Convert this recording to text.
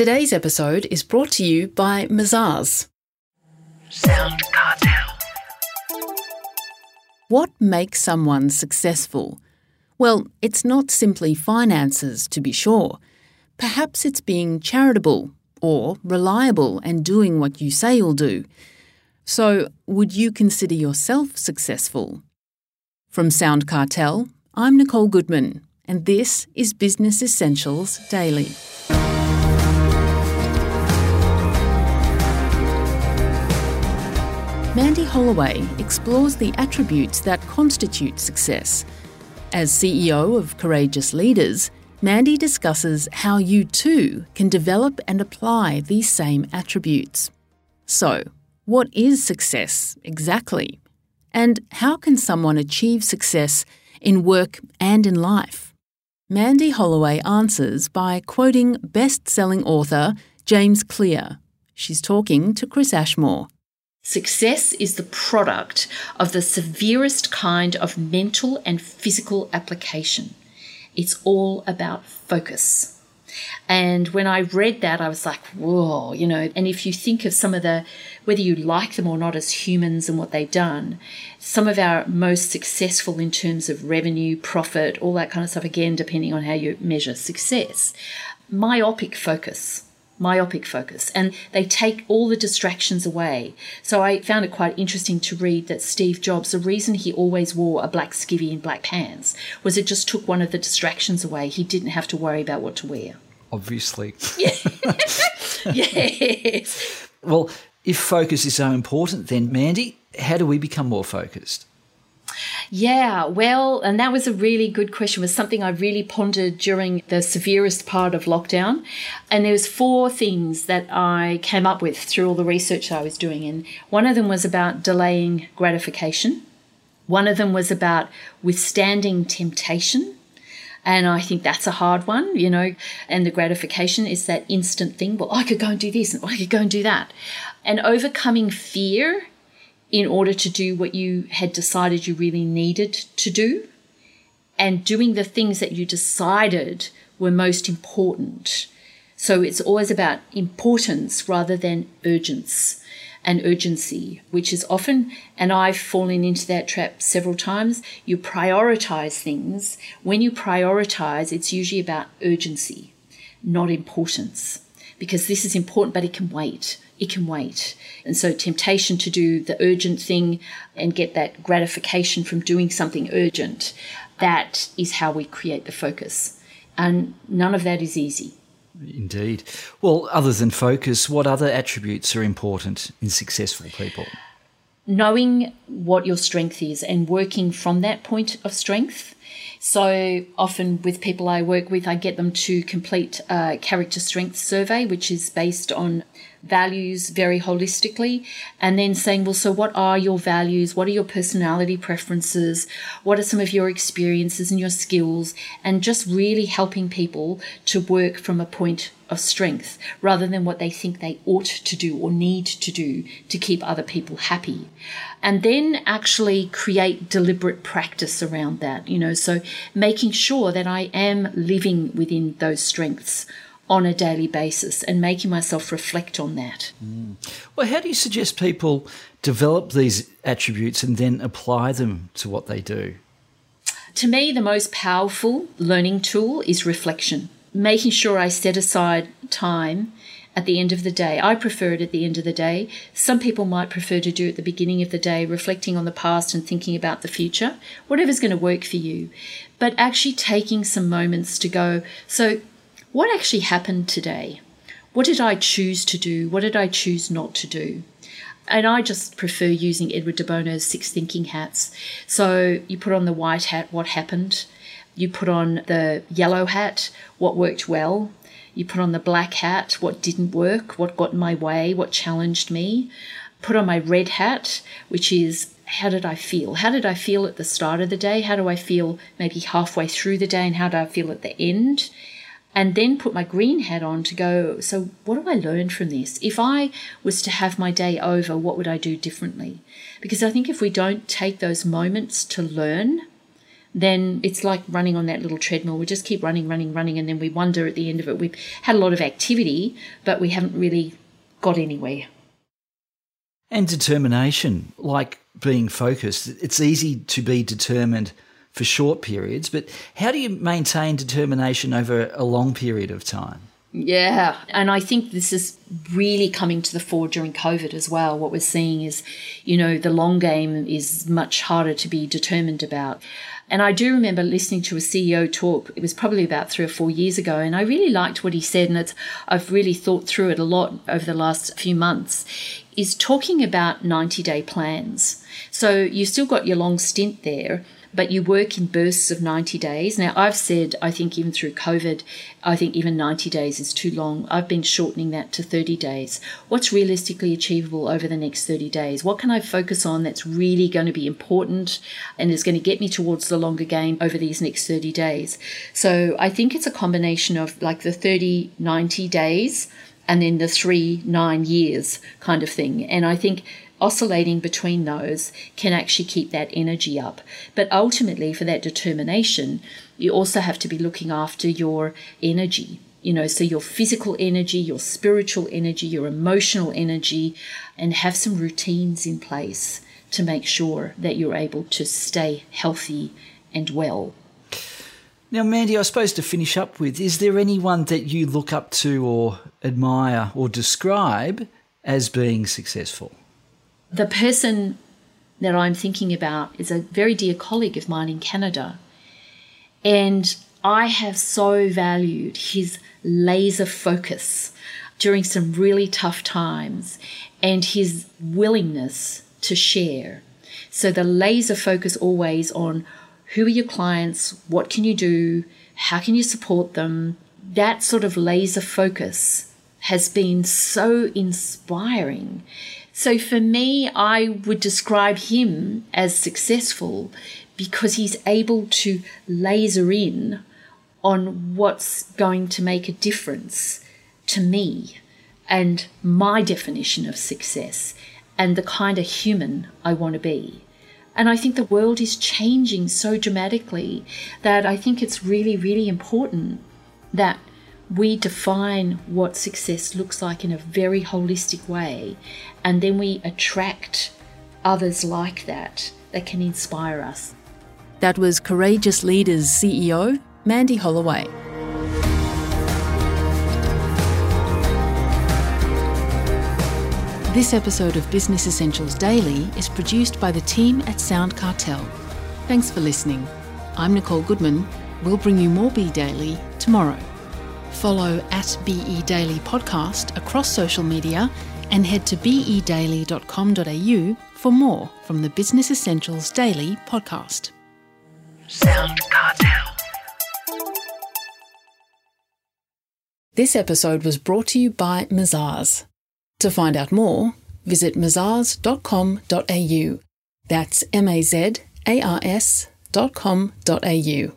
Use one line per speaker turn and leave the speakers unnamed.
Today's episode is brought to you by Mazars. Sound Cartel. What makes someone successful? Well, it's not simply finances, to be sure. Perhaps it's being charitable or reliable and doing what you say you'll do. So, would you consider yourself successful? From Sound Cartel, I'm Nicole Goodman, and this is Business Essentials Daily. Mandy Holloway explores the attributes that constitute success. As CEO of Courageous Leaders, Mandy discusses how you too can develop and apply these same attributes. So, what is success exactly? And how can someone achieve success in work and in life? Mandy Holloway answers by quoting best selling author James Clear. She's talking to Chris Ashmore.
Success is the product of the severest kind of mental and physical application. It's all about focus. And when I read that, I was like, whoa, you know. And if you think of some of the, whether you like them or not as humans and what they've done, some of our most successful in terms of revenue, profit, all that kind of stuff, again, depending on how you measure success, myopic focus myopic focus and they take all the distractions away. So I found it quite interesting to read that Steve Jobs, the reason he always wore a black skivvy and black pants was it just took one of the distractions away. He didn't have to worry about what to wear.
Obviously.
yes.
Well, if focus is so important, then Mandy, how do we become more focused?
Yeah, well, and that was a really good question. It was something I really pondered during the severest part of lockdown. And there was four things that I came up with through all the research I was doing. And one of them was about delaying gratification. One of them was about withstanding temptation. And I think that's a hard one, you know, and the gratification is that instant thing. Well, I could go and do this and I could go and do that. And overcoming fear in order to do what you had decided you really needed to do and doing the things that you decided were most important. So it's always about importance rather than urgence and urgency, which is often, and I've fallen into that trap several times, you prioritize things. When you prioritize, it's usually about urgency, not importance, because this is important, but it can wait it can wait. And so, temptation to do the urgent thing and get that gratification from doing something urgent, that is how we create the focus. And none of that is easy.
Indeed. Well, other than focus, what other attributes are important in successful people?
Knowing what your strength is and working from that point of strength. So often with people I work with, I get them to complete a character strength survey, which is based on values very holistically and then saying, well, so what are your values? What are your personality preferences? What are some of your experiences and your skills? And just really helping people to work from a point of strength rather than what they think they ought to do or need to do to keep other people happy. And then actually create deliberate practice around that, you know, so making sure that I am living within those strengths on a daily basis and making myself reflect on that.
Mm. Well, how do you suggest people develop these attributes and then apply them to what they do?
To me, the most powerful learning tool is reflection. Making sure I set aside time at the end of the day. I prefer it at the end of the day. Some people might prefer to do it at the beginning of the day, reflecting on the past and thinking about the future, whatever's going to work for you. But actually taking some moments to go, so what actually happened today? What did I choose to do? What did I choose not to do? And I just prefer using Edward de Bono's six thinking hats. So you put on the white hat, what happened? You put on the yellow hat, what worked well? You put on the black hat, what didn't work, what got in my way, what challenged me? Put on my red hat, which is how did I feel? How did I feel at the start of the day? How do I feel maybe halfway through the day? And how do I feel at the end? and then put my green hat on to go, so what do I learn from this? If I was to have my day over, what would I do differently? Because I think if we don't take those moments to learn, then it's like running on that little treadmill. We just keep running, running, running, and then we wonder at the end of it, we've had a lot of activity, but we haven't really got anywhere.
And determination, like being focused, it's easy to be determined for short periods, but how do you maintain determination over a long period of time?
Yeah, and I think this is really coming to the fore during COVID as well. What we're seeing is, you know, the long game is much harder to be determined about. And I do remember listening to a CEO talk, it was probably about three or four years ago, and I really liked what he said, and it's, I've really thought through it a lot over the last few months, is talking about 90 day plans. So you've still got your long stint there, but you work in bursts of 90 days. Now, I've said, I think even through COVID, I think even 90 days is too long. I've been shortening that to 30 days. What's realistically achievable over the next 30 days? What can I focus on that's really going to be important and is going to get me towards the longer game over these next 30 days? So I think it's a combination of like the 30, 90 days and then the three, nine years kind of thing. And I think oscillating between those can actually keep that energy up. But ultimately, for that determination, you also have to be looking after your energy. You know, so your physical energy, your spiritual energy, your emotional energy, and have some routines in place to make sure that you're able to stay healthy and well.
Now, Mandy, I suppose to finish up with, is there anyone that you look up to or admire or describe as being successful?
The person that I'm thinking about is a very dear colleague of mine in Canada. And I have so valued his laser focus during some really tough times and his willingness to share. So the laser focus always on who are your clients, what can you do, how can you support them. That sort of laser focus has been so inspiring so for me, I would describe him as successful because he's able to laser in on what's going to make a difference to me and my definition of success and the kind of human I want to be. And I think the world is changing so dramatically that I think it's really, really important that we define what success looks like in a very holistic way, and then we attract others like that that can inspire us.
That was Courageous Leaders CEO, Mandy Holloway. This episode of Business Essentials Daily is produced by the team at Sound Cartel. Thanks for listening. I'm Nicole Goodman. We'll bring you more Be Daily tomorrow. Follow at BE Daily Podcast across social media and head to bedaily.com.au for more from the Business Essentials Daily podcast. Sound Cartel. This episode was brought to you by Mazars. To find out more, visit mazars.com.au. That's M A Z A R S dot com dot au.